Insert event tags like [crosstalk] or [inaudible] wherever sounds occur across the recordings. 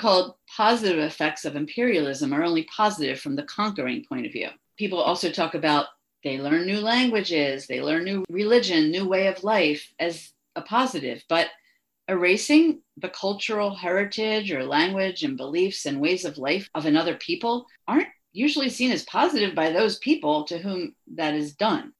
called positive effects of imperialism are only positive from the conquering point of view. People also talk about they learn new languages, they learn new religion, new way of life as a positive, but erasing the cultural heritage or language and beliefs and ways of life of another people aren't usually seen as positive by those people to whom that is done.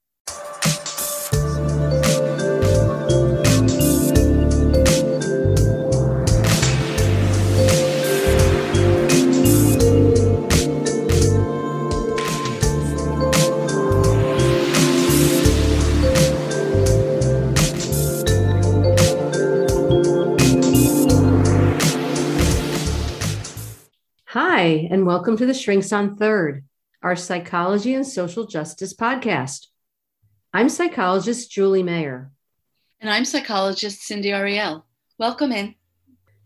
Hi, and welcome to the Shrinks on Third, our psychology and social justice podcast. I'm psychologist Julie Mayer. And I'm psychologist Cindy Ariel. Welcome in.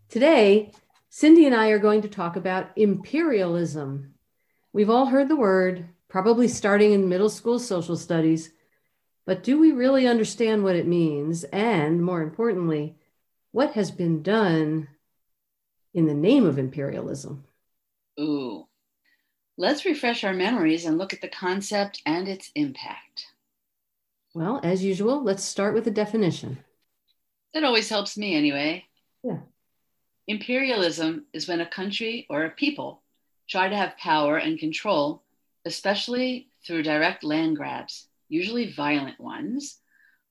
Today, Cindy and I are going to talk about imperialism. We've all heard the word, probably starting in middle school social studies, but do we really understand what it means? And more importantly, what has been done in the name of imperialism? Ooh. Let's refresh our memories and look at the concept and its impact. Well, as usual, let's start with a definition. That always helps me anyway. Yeah. Imperialism is when a country or a people try to have power and control, especially through direct land grabs, usually violent ones,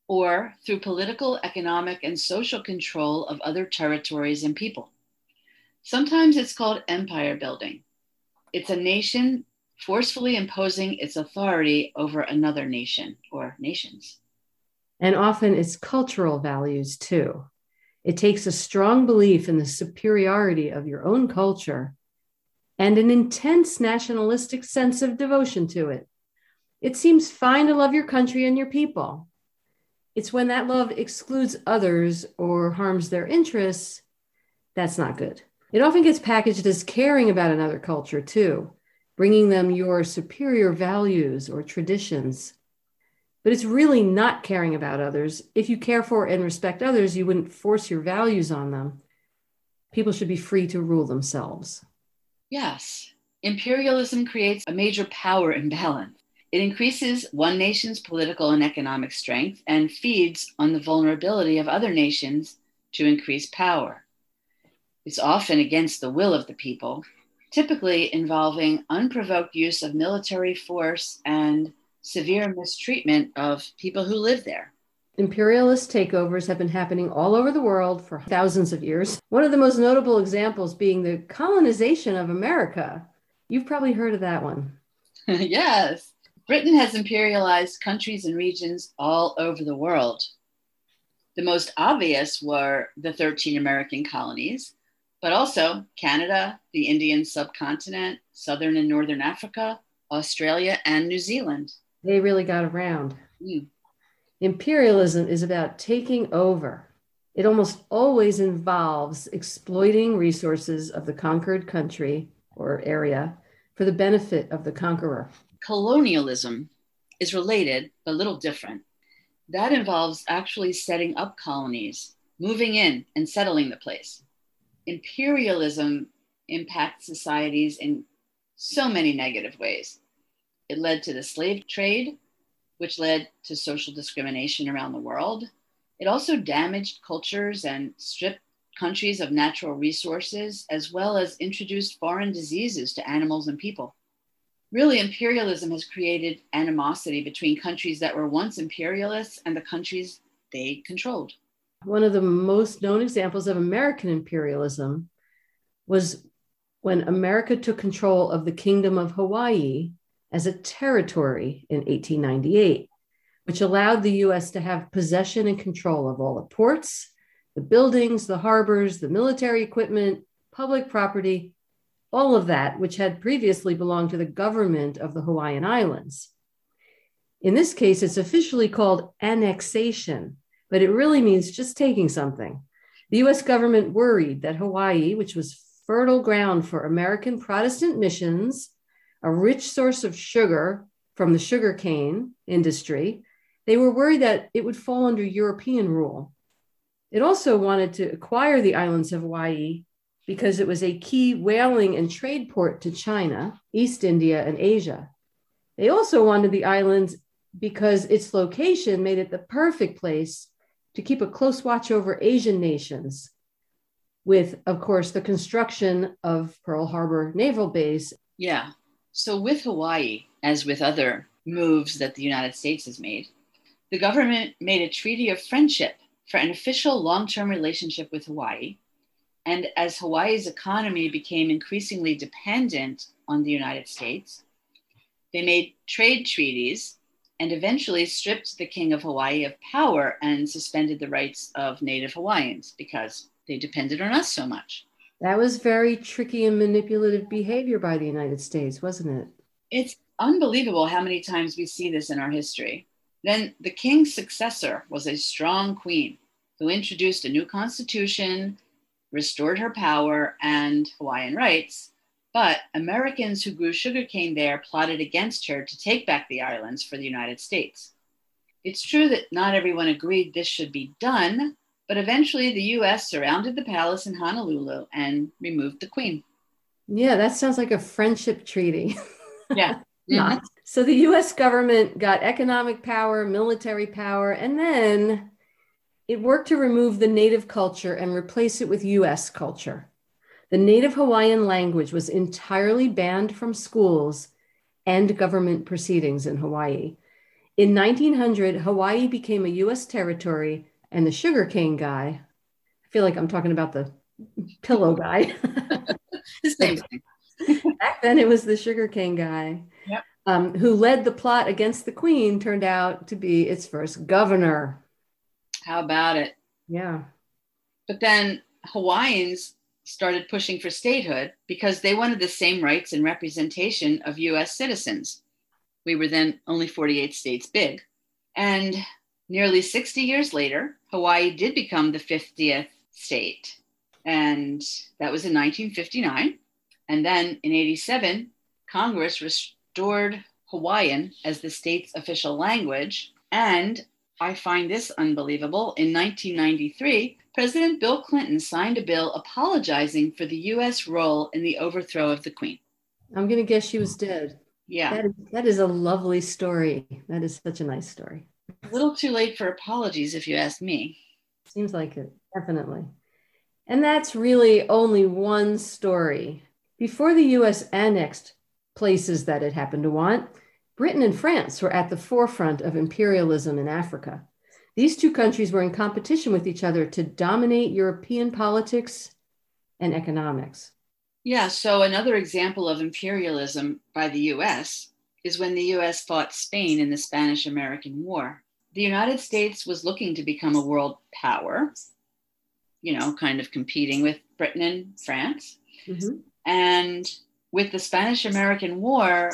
or through political, economic, and social control of other territories and people. Sometimes it's called empire building. It's a nation forcefully imposing its authority over another nation or nations. And often it's cultural values too. It takes a strong belief in the superiority of your own culture and an intense nationalistic sense of devotion to it. It seems fine to love your country and your people. It's when that love excludes others or harms their interests that's not good. It often gets packaged as caring about another culture too, bringing them your superior values or traditions. But it's really not caring about others. If you care for and respect others, you wouldn't force your values on them. People should be free to rule themselves. Yes, imperialism creates a major power imbalance. It increases one nation's political and economic strength and feeds on the vulnerability of other nations to increase power is often against the will of the people, typically involving unprovoked use of military force and severe mistreatment of people who live there. Imperialist takeovers have been happening all over the world for thousands of years. One of the most notable examples being the colonization of America. You've probably heard of that one. [laughs] yes. Britain has imperialized countries and regions all over the world. The most obvious were the 13 American colonies, but also Canada, the Indian subcontinent, southern and northern Africa, Australia, and New Zealand. They really got around. Mm. Imperialism is about taking over. It almost always involves exploiting resources of the conquered country or area for the benefit of the conqueror. Colonialism is related, but a little different. That involves actually setting up colonies, moving in and settling the place imperialism impacts societies in so many negative ways. It led to the slave trade, which led to social discrimination around the world. It also damaged cultures and stripped countries of natural resources, as well as introduced foreign diseases to animals and people. Really, imperialism has created animosity between countries that were once imperialists and the countries they controlled. One of the most known examples of American imperialism was when America took control of the Kingdom of Hawaii as a territory in 1898, which allowed the US to have possession and control of all the ports, the buildings, the harbors, the military equipment, public property, all of that, which had previously belonged to the government of the Hawaiian Islands. In this case, it's officially called annexation but it really means just taking something. The US government worried that Hawaii, which was fertile ground for American Protestant missions, a rich source of sugar from the sugarcane industry, they were worried that it would fall under European rule. It also wanted to acquire the islands of Hawaii because it was a key whaling and trade port to China, East India, and Asia. They also wanted the islands because its location made it the perfect place to keep a close watch over Asian nations, with, of course, the construction of Pearl Harbor Naval Base. Yeah. So, with Hawaii, as with other moves that the United States has made, the government made a treaty of friendship for an official long term relationship with Hawaii. And as Hawaii's economy became increasingly dependent on the United States, they made trade treaties and eventually stripped the king of Hawaii of power and suspended the rights of native Hawaiians because they depended on us so much. That was very tricky and manipulative behavior by the United States, wasn't it? It's unbelievable how many times we see this in our history. Then the king's successor was a strong queen who introduced a new constitution, restored her power and Hawaiian rights, but Americans who grew sugarcane there plotted against her to take back the islands for the United States. It's true that not everyone agreed this should be done, but eventually the US surrounded the palace in Honolulu and removed the queen. Yeah, that sounds like a friendship treaty. [laughs] Yeah. Not. Mm-hmm. So the US government got economic power, military power, and then it worked to remove the native culture and replace it with US culture. The native Hawaiian language was entirely banned from schools and government proceedings in Hawaii. In 1900, Hawaii became a US territory, and the sugarcane guy, I feel like I'm talking about the pillow [laughs] guy. Same thing. [laughs] Back then, it was the sugarcane guy Yep. um, who led the plot against the queen, turned out to be its first governor. How about it? Yeah. But then Hawaiians started pushing for statehood because they wanted the same rights and representation of US citizens. We were then only 48 states big. And nearly 60 years later, Hawaii did become the 50th state. And that was in 1959. And then in 87, Congress restored Hawaiian as the state's official language. And I find this unbelievable. In 1993, President Bill Clinton signed a bill apologizing for the US role in the overthrow of the Queen. I'm going to guess she was dead. Yeah, That is, that is a lovely story. That is such a nice story. a little too late for apologies, if you ask me. Seems like it, definitely. And that's really only one story. Before the US annexed places that it happened to want, Britain and France were at the forefront of imperialism in Africa. These two countries were in competition with each other to dominate European politics and economics. Yeah, so another example of imperialism by the US is when the US fought Spain in the Spanish American War. The United States was looking to become a world power, you know, kind of competing with Britain and France. Mhm. And with the Spanish American War,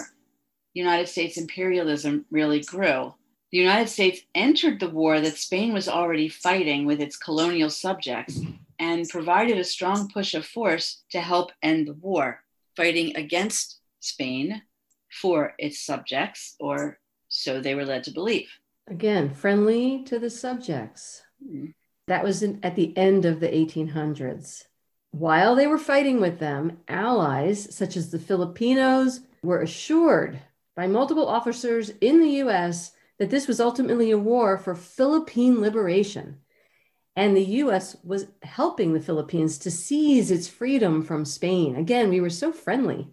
United States imperialism really grew. The United States entered the war that Spain was already fighting with its colonial subjects and provided a strong push of force to help end the war, fighting against Spain for its subjects, or so they were led to believe. Again, friendly to the subjects. Hmm. That was in, at the end of the 1800s. While they were fighting with them, allies such as the Filipinos were assured by multiple officers in the US that this was ultimately a war for Philippine liberation. And the US was helping the Philippines to seize its freedom from Spain. Again, we were so friendly.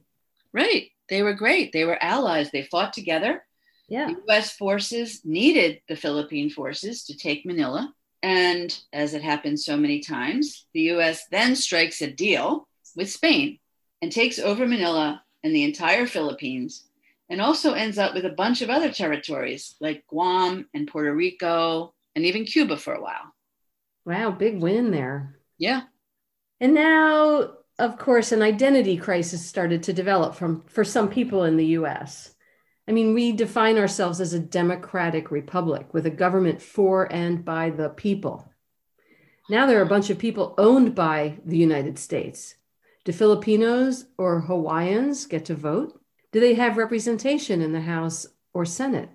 Right. They were great. They were allies. They fought together. Yeah. The US forces needed the Philippine forces to take Manila. And as it happened so many times, the US then strikes a deal with Spain and takes over Manila and the entire Philippines, and also ends up with a bunch of other territories like Guam and Puerto Rico and even Cuba for a while. Wow, big win there. Yeah. And now, of course, an identity crisis started to develop from for some people in the US. I mean, we define ourselves as a democratic republic with a government for and by the people. Now there are a bunch of people owned by the United States. Do Filipinos or Hawaiians get to vote? Do they have representation in the House or Senate?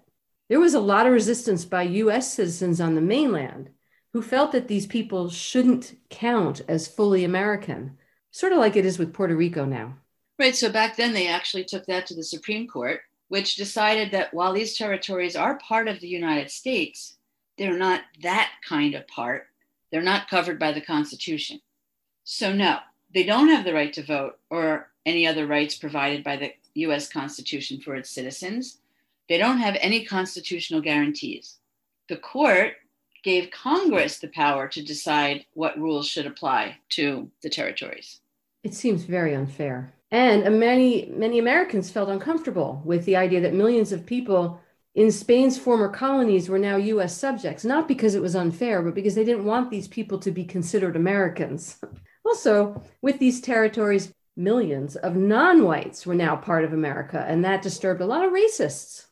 There was a lot of resistance by US citizens on the mainland who felt that these people shouldn't count as fully American. sort of like it is with Puerto Rico now. Right. So back then, they actually took that to the Supreme Court, which decided that while these territories are part of the United States, they're not that kind of part. They're not covered by the Constitution. So, no, they don't have the right to vote or any other rights provided by the US Constitution for its citizens. They don't have any constitutional guarantees. The court gave Congress the power to decide what rules should apply to the territories. It seems very unfair. And many, many Americans felt uncomfortable with the idea that millions of people in Spain's former colonies were now US subjects, not because it was unfair, but because they didn't want these people to be considered Americans. [laughs] also, with these territories, millions of non whites were now part of America, and that disturbed a lot of racists.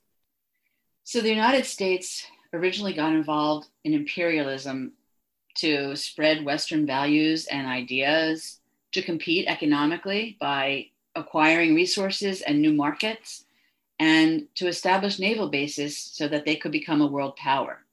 So the United States originally got involved in imperialism to spread Western values and ideas, to compete economically by acquiring resources and new markets, and to establish naval bases so that they could become a world power.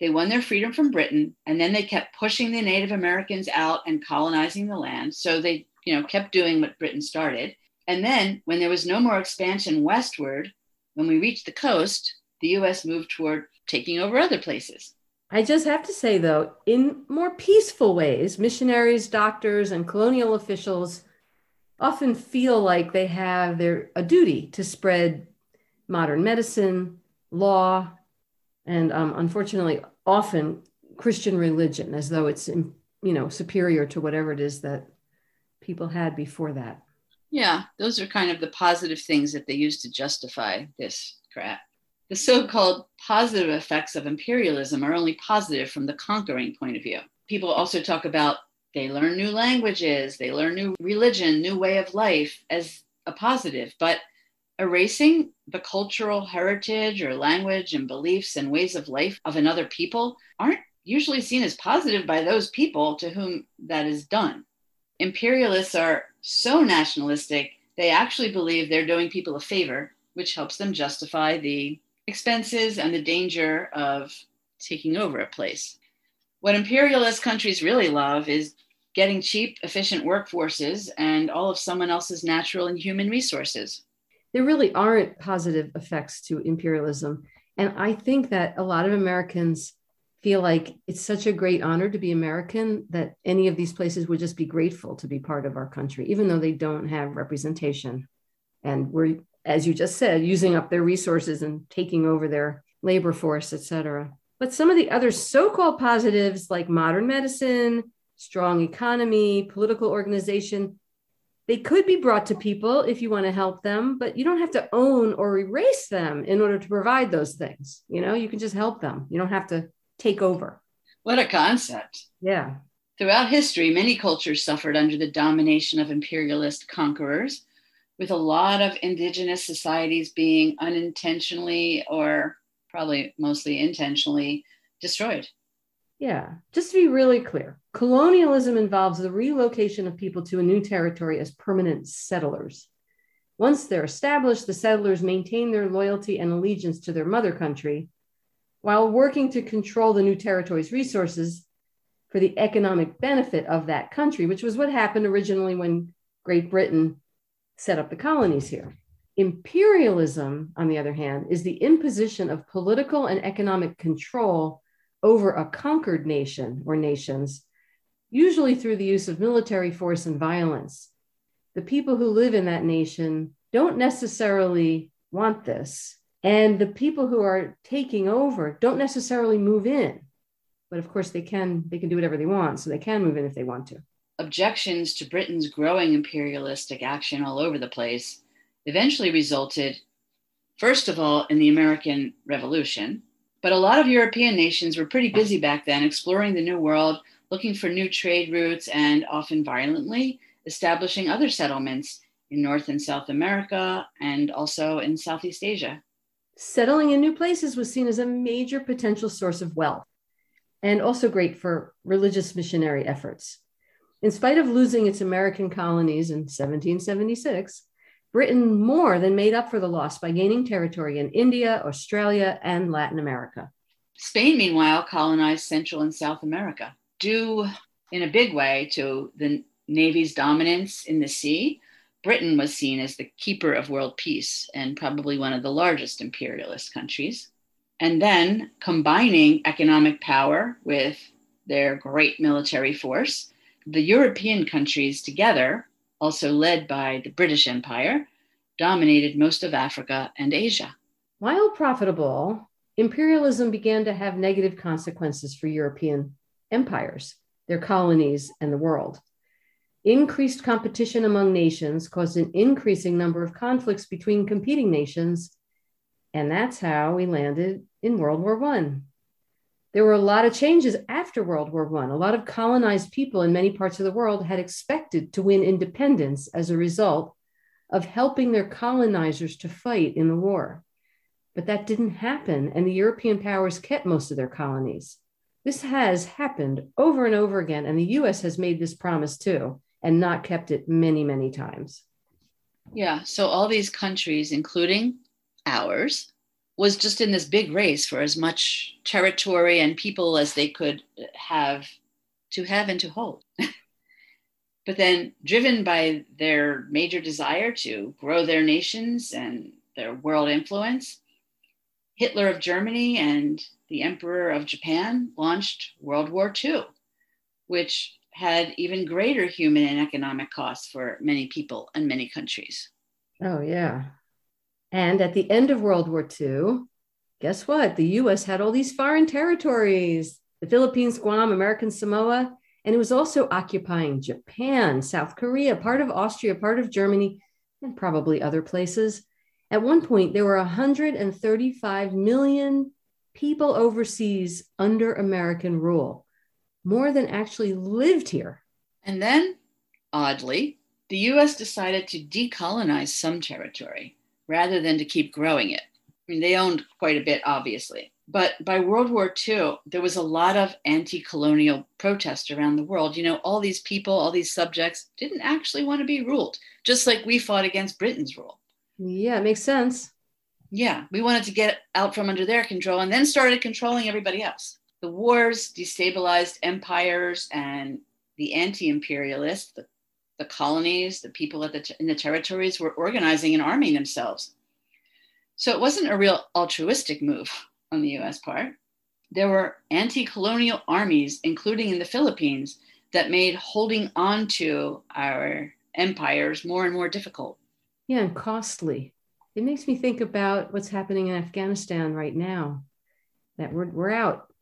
They won their freedom from Britain, and then they kept pushing the Native Americans out and colonizing the land. So they, you know, kept doing what Britain started. And then, when there was no more expansion westward, when we reached the coast, the US moved toward taking over other places. I just have to say, though, in more peaceful ways, missionaries, doctors, and colonial officials often feel like they have their a duty to spread modern medicine, law, and um, unfortunately, often Christian religion, as though it's you know superior to whatever it is that people had before that. Yeah, those are kind of the positive things that they use to justify this crap. The so called positive effects of imperialism are only positive from the conquering point of view. People also talk about they learn new languages, they learn new religion, new way of life as a positive, but erasing the cultural heritage or language and beliefs and ways of life of another people aren't usually seen as positive by those people to whom that is done. Imperialists are so nationalistic, they actually believe they're doing people a favor, which helps them justify the expenses and the danger of taking over a place. What imperialist countries really love is getting cheap, efficient workforces and all of someone else's natural and human resources. There really aren't positive effects to imperialism. And I think that a lot of Americans feel like it's such a great honor to be American that any of these places would just be grateful to be part of our country, even though they don't have representation. And we're as you just said, using up their resources and taking over their labor force, et cetera. But some of the other so called positives, like modern medicine, strong economy, political organization, they could be brought to people if you want to help them, but you don't have to own or erase them in order to provide those things. You know, you can just help them. You don't have to take over. What a concept. Yeah. Throughout history, many cultures suffered under the domination of imperialist conquerors with a lot of indigenous societies being unintentionally or probably mostly intentionally destroyed. Yeah, just to be really clear, colonialism involves the relocation of people to a new territory as permanent settlers. Once they're established, the settlers maintain their loyalty and allegiance to their mother country while working to control the new territory's resources for the economic benefit of that country, which was what happened originally when Great Britain set up the colonies here. Imperialism, on the other hand, is the imposition of political and economic control over a conquered nation or nations, usually through the use of military force and violence. The people who live in that nation don't necessarily want this. And the people who are taking over don't necessarily move in. But of course they can they can do whatever they want, so they can move in if they want to objections to Britain's growing imperialistic action all over the place eventually resulted, first of all, in the American Revolution. But a lot of European nations were pretty busy back then exploring the New World, looking for new trade routes, and often violently establishing other settlements in North and South America and also in Southeast Asia. Settling in new places was seen as a major potential source of wealth and also great for religious missionary efforts. In spite of losing its American colonies in 1776, Britain more than made up for the loss by gaining territory in India, Australia, and Latin America. Spain, meanwhile, colonized Central and South America, due in a big way to the Navy's dominance in the sea, Britain was seen as the keeper of world peace and probably one of the largest imperialist countries. And then combining economic power with their great military force, the European countries together, also led by the British Empire, dominated most of Africa and Asia. While profitable, imperialism began to have negative consequences for European empires, their colonies, and the world. Increased competition among nations caused an increasing number of conflicts between competing nations, and that's how we landed in World War I. There were a lot of changes after World War I. A lot of colonized people in many parts of the world had expected to win independence as a result of helping their colonizers to fight in the war. But that didn't happen, and the European powers kept most of their colonies. This has happened over and over again, and the US has made this promise too and not kept it many, many times. Yeah. So all these countries, including ours, was just in this big race for as much territory and people as they could have to have and to hold. [laughs] but then, driven by their major desire to grow their nations and their world influence, Hitler of Germany and the Emperor of Japan launched World War II, which had even greater human and economic costs for many people and many countries. Oh, yeah. And at the end of World War II, guess what? The US had all these foreign territories the Philippines, Guam, American Samoa, and it was also occupying Japan, South Korea, part of Austria, part of Germany, and probably other places. At one point, there were 135 million people overseas under American rule, more than actually lived here. And then, oddly, the US decided to decolonize some territory rather than to keep growing it. I mean, they owned quite a bit, obviously. But by World War II, there was a lot of anti colonial protest around the world. You know, all these people, all these subjects didn't actually want to be ruled, just like we fought against Britain's rule. Yeah, it makes sense. Yeah, we wanted to get out from under their control and then started controlling everybody else. The wars destabilized empires and the anti imperialists, the, the colonies, the people at the, in the territories were organizing and arming themselves. So it wasn't a real altruistic move on the US part. There were anti colonial armies, including in the Philippines, that made holding on to our empires more and more difficult. Yeah, and costly. It makes me think about what's happening in Afghanistan right now. That we're, we're out.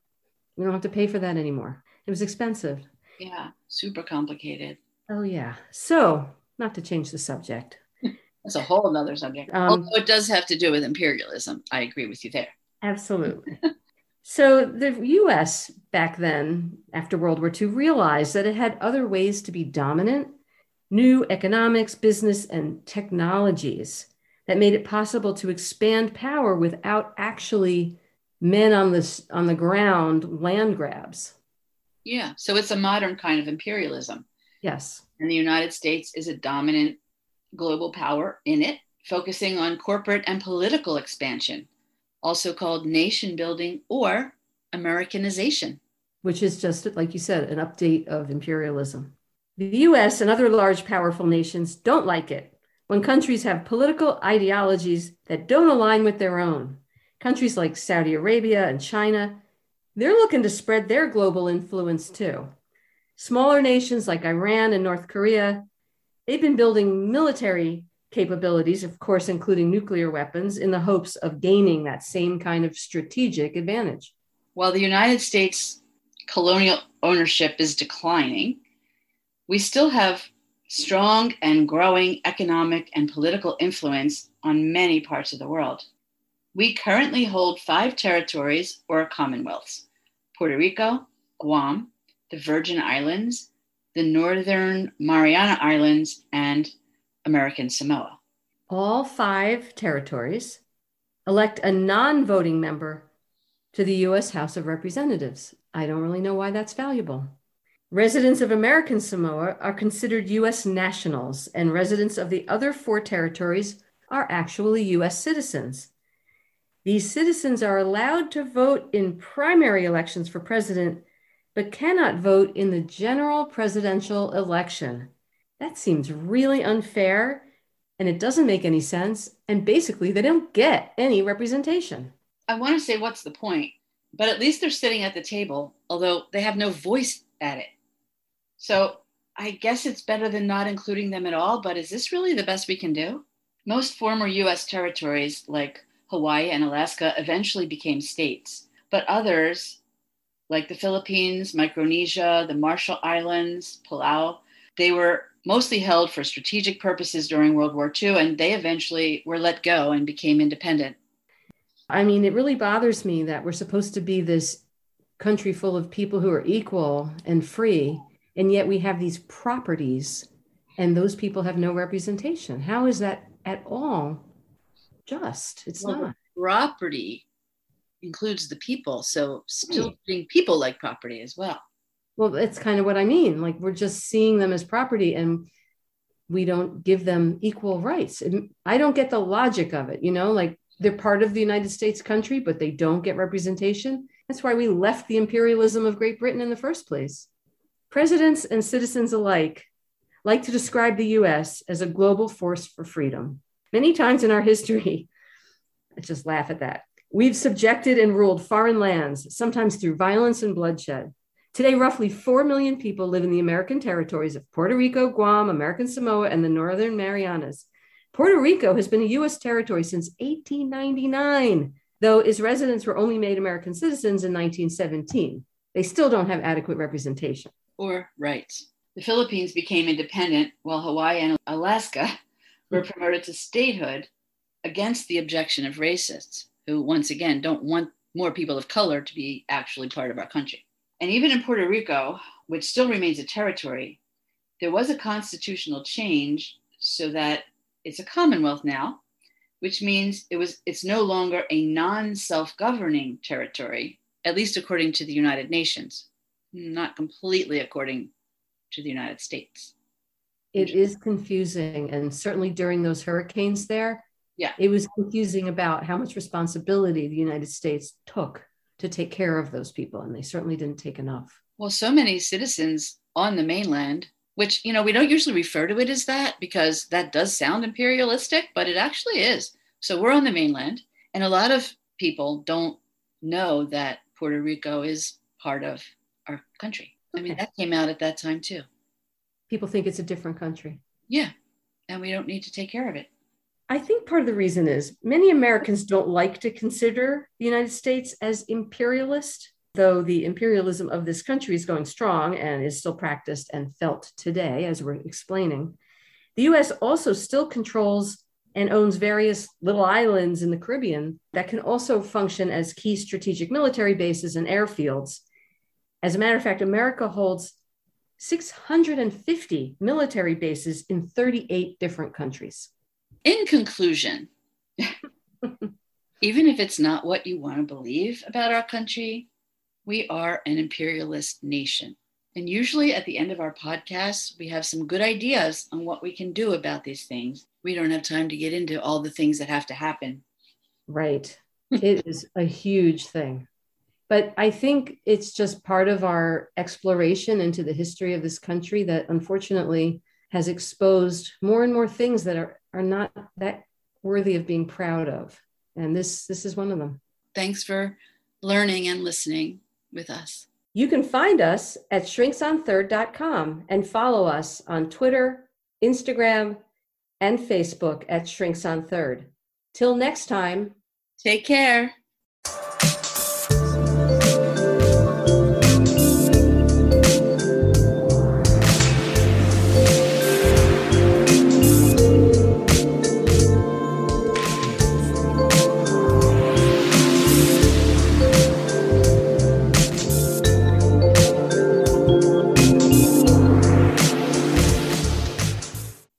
We don't have to pay for that anymore. It was expensive. Yeah, super complicated. Oh, yeah. So, not to change the subject. [laughs] That's a whole other subject. Um, Although it does have to do with imperialism. I agree with you there. Absolutely. so, the US back then, after World War II, realized that it had other ways to be dominant new economics, business, and technologies that made it possible to expand power without actually men on this on the ground land grabs. Yeah, so it's a modern kind of imperialism. Yes. And the United States is a dominant global power in it, focusing on corporate and political expansion, also called nation building or Americanization. Which is just, like you said, an update of imperialism. The US and other large, powerful nations don't like it when countries have political ideologies that don't align with their own. Countries like Saudi Arabia and China, they're looking to spread their global influence too. Smaller nations like Iran and North Korea, they've been building military capabilities, of course, including nuclear weapons, in the hopes of gaining that same kind of strategic advantage. While the United States colonial ownership is declining, we still have strong and growing economic and political influence on many parts of the world. We currently hold five territories or commonwealths Puerto Rico, Guam, the Virgin Islands, the Northern Mariana Islands, and American Samoa. All five territories elect a non voting member to the US House of Representatives. I don't really know why that's valuable. Residents of American Samoa are considered U.S. nationals, and residents of the other four territories are actually U.S. citizens. These citizens are allowed to vote in primary elections for president, but cannot vote in the general presidential election. That seems really unfair and it doesn't make any sense. And basically, they don't get any representation. I want to say, what's the point? But at least they're sitting at the table, although they have no voice at it. So I guess it's better than not including them at all, but is this really the best we can do? Most former US territories, like Hawaii and Alaska, eventually became states, but others, like the Philippines, Micronesia, the Marshall Islands, Palau, they were mostly held for strategic purposes during World War II, and they eventually were let go and became independent. I mean, it really bothers me that we're supposed to be this country full of people who are equal and free, and yet we have these properties and those people have no representation. How is that at all just? It's well, not. Property includes the people, so still treating people like property as well. Well, it's kind of what I mean. Like we're just seeing them as property and we don't give them equal rights. And I don't get the logic of it, you know, like they're part of the United States country, but they don't get representation. That's why we left the imperialism of Great Britain in the first place. Presidents and citizens alike like to describe the US as a global force for freedom. Many times in our history, [laughs] I just laugh at that. We've subjected and ruled foreign lands, sometimes through violence and bloodshed. Today, roughly 4 million people live in the American territories of Puerto Rico, Guam, American Samoa, and the Northern Marianas. Puerto Rico has been a U.S. territory since 1899, though its residents were only made American citizens in 1917. They still don't have adequate representation. Or rights. The Philippines became independent while Hawaii and Alaska were promoted to statehood against the objection of racists, who, once again, don't want more people of color to be actually part of our country. And even in Puerto Rico, which still remains a territory, there was a constitutional change so that it's a commonwealth now, which means it was it's no longer a non-self-governing territory, at least according to the United Nations, not completely according to the United States. It is confusing, and certainly during those hurricanes there, yeah, it was confusing about how much responsibility the United States took to take care of those people, and they certainly didn't take enough. Well, so many citizens on the mainland, which, you know, we don't usually refer to it as that because that does sound imperialistic, but it actually is. So we're on the mainland, and a lot of people don't know that Puerto Rico is part of our country. Okay. I mean, that came out at that time too. People think it's a different country. Yeah. And we don't need to take care of it. I think part of the reason is many Americans don't like to consider the United States as imperialist, though the imperialism of this country is going strong and is still practiced and felt today, as we're explaining. The US also still controls and owns various little islands in the Caribbean that can also function as key strategic military bases and airfields. As a matter of fact, America holds 650 military bases in 38 different countries. In conclusion, [laughs] even if it's not what you want to believe about our country, we are an imperialist nation. And usually at the end of our podcast, we have some good ideas on what we can do about these things. We don't have time to get into all the things that have to happen. Right. it is a huge thing. But I think it's just part of our exploration into the history of this country that unfortunately has exposed more and more things that are, are not that worthy of being proud of. And this, this is one of them. Thanks for learning and listening with us. You can find us at shrinksonthird.com and follow us on Twitter, Instagram, and Facebook at shrinksonthird. Till next time, take care.